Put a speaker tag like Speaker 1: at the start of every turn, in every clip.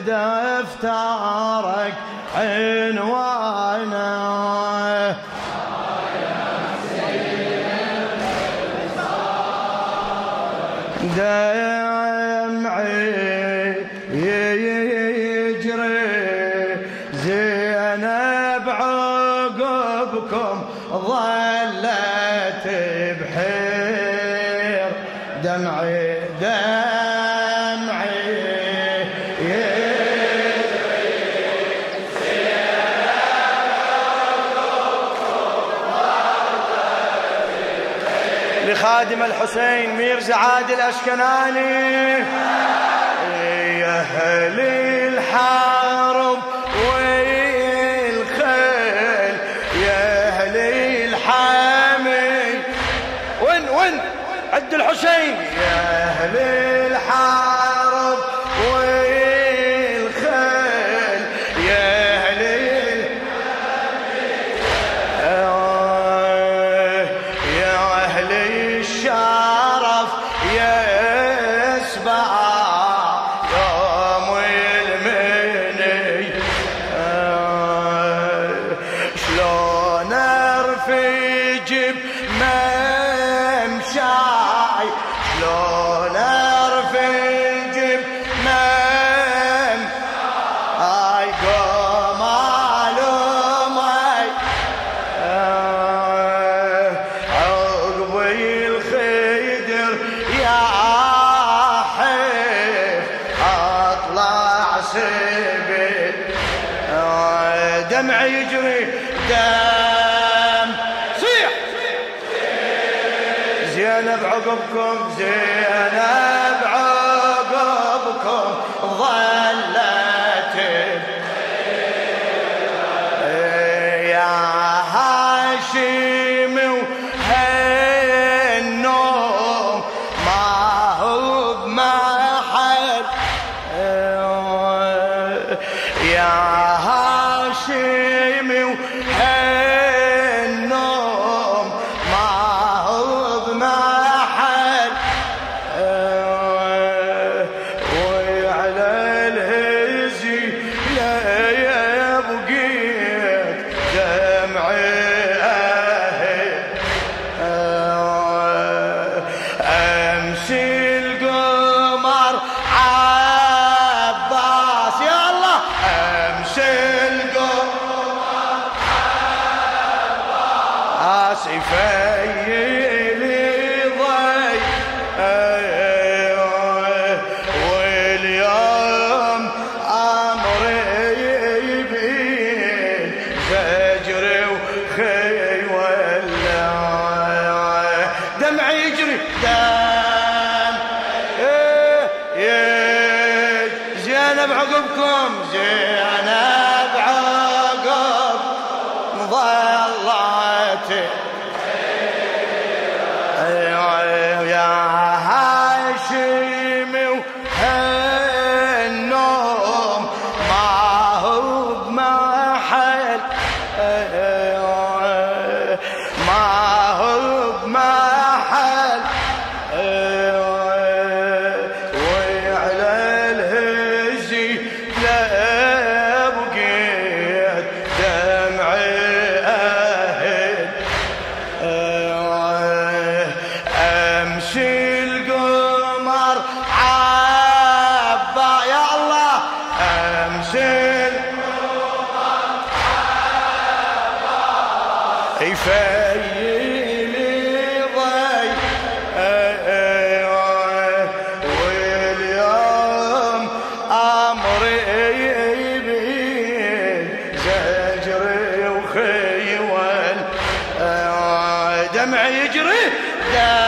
Speaker 1: بدفترك عنوانا دمعي يجري زينب عقبكم ظل لخادم الحسين ميرزا عادل أشكناني. يا أهل الحرب والخيل يا أهل الحامل. وين وين؟ عد الحسين. يا أهل الحرب الدمع يجري. دم. صيح. زينب عقبكم زينب. Shame. Yeah.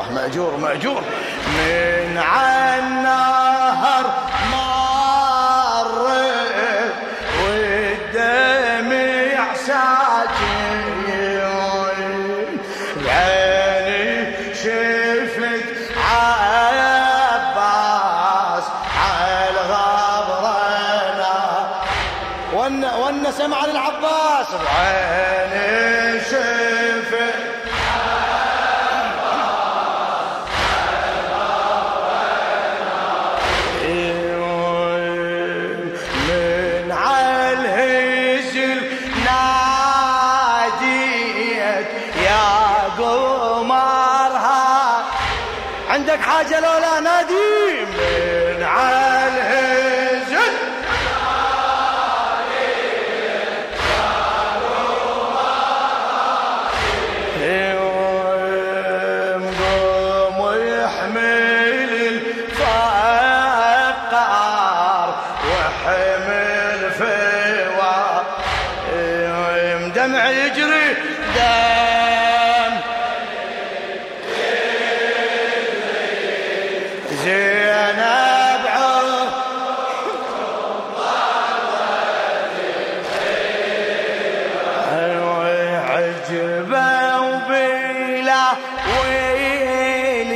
Speaker 1: الله مأجور مأجور. من عالنهر مريت والدمع ساجي بعيني شفت عباس عالغبرنا ون ون سمع العباس بعيني شفت عندك حاجة لولا نادي من عالهزل قوم ويحمل وبلا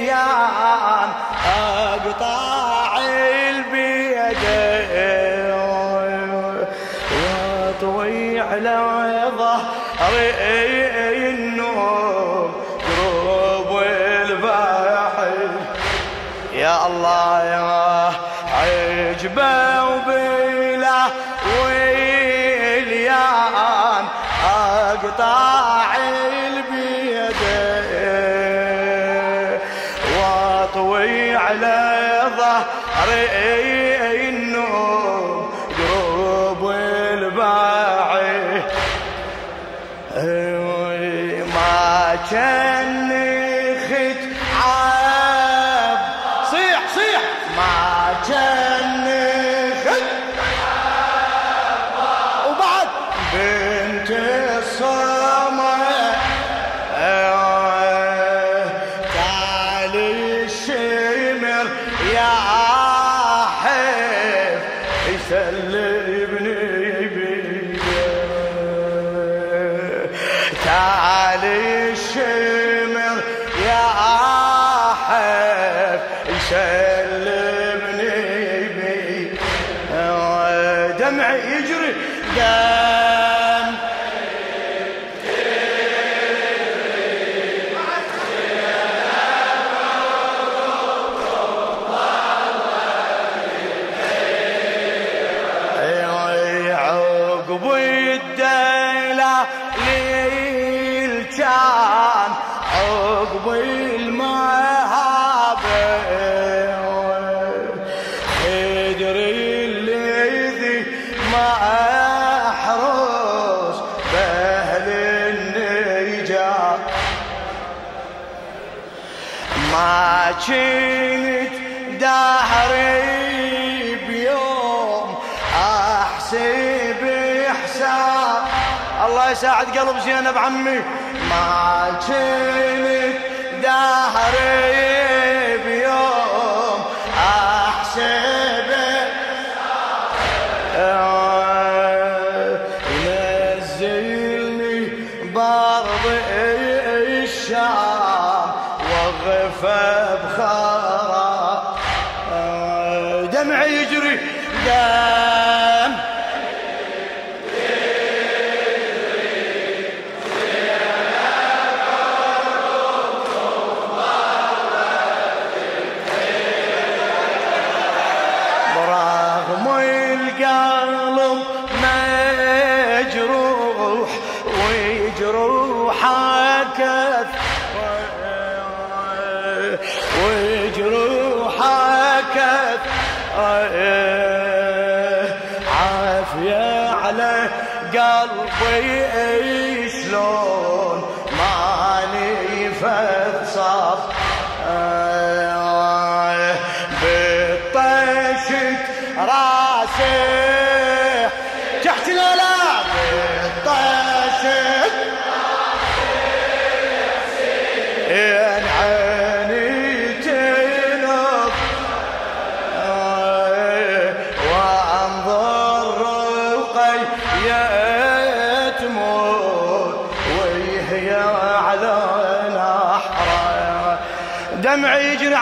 Speaker 1: ويليان أقطع البيد واطوي على ظهري النوم قروب البحر. يا الله يا عجبه وبلا ويليان أقطع كان خت عاب. صيح صيح. ما كان خت وبعد بنت الصمد تعالي الشمر يا حيف. يسلبني كنت دهري بيوم أحسب حساب الله يساعد قلب زينب عمي. ما كنت دهري عافية على قلبي.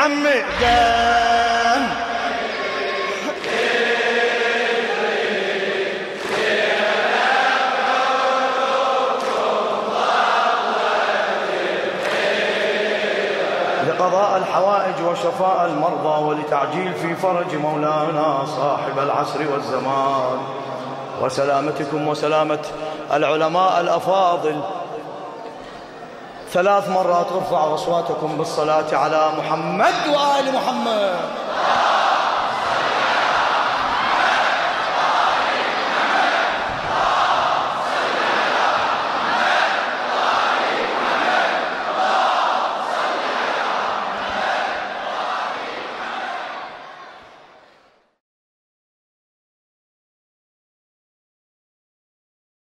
Speaker 1: عمي. دم لقضاء الحوائج وشفاء المرضى ولتعجيل في فرج مولانا صاحب العصر والزمان. وسلامتكم وسلامة العلماء الأفاضل ثلاث مرات ارفعوا أصواتكم بالصلاة على محمد وآل محمد.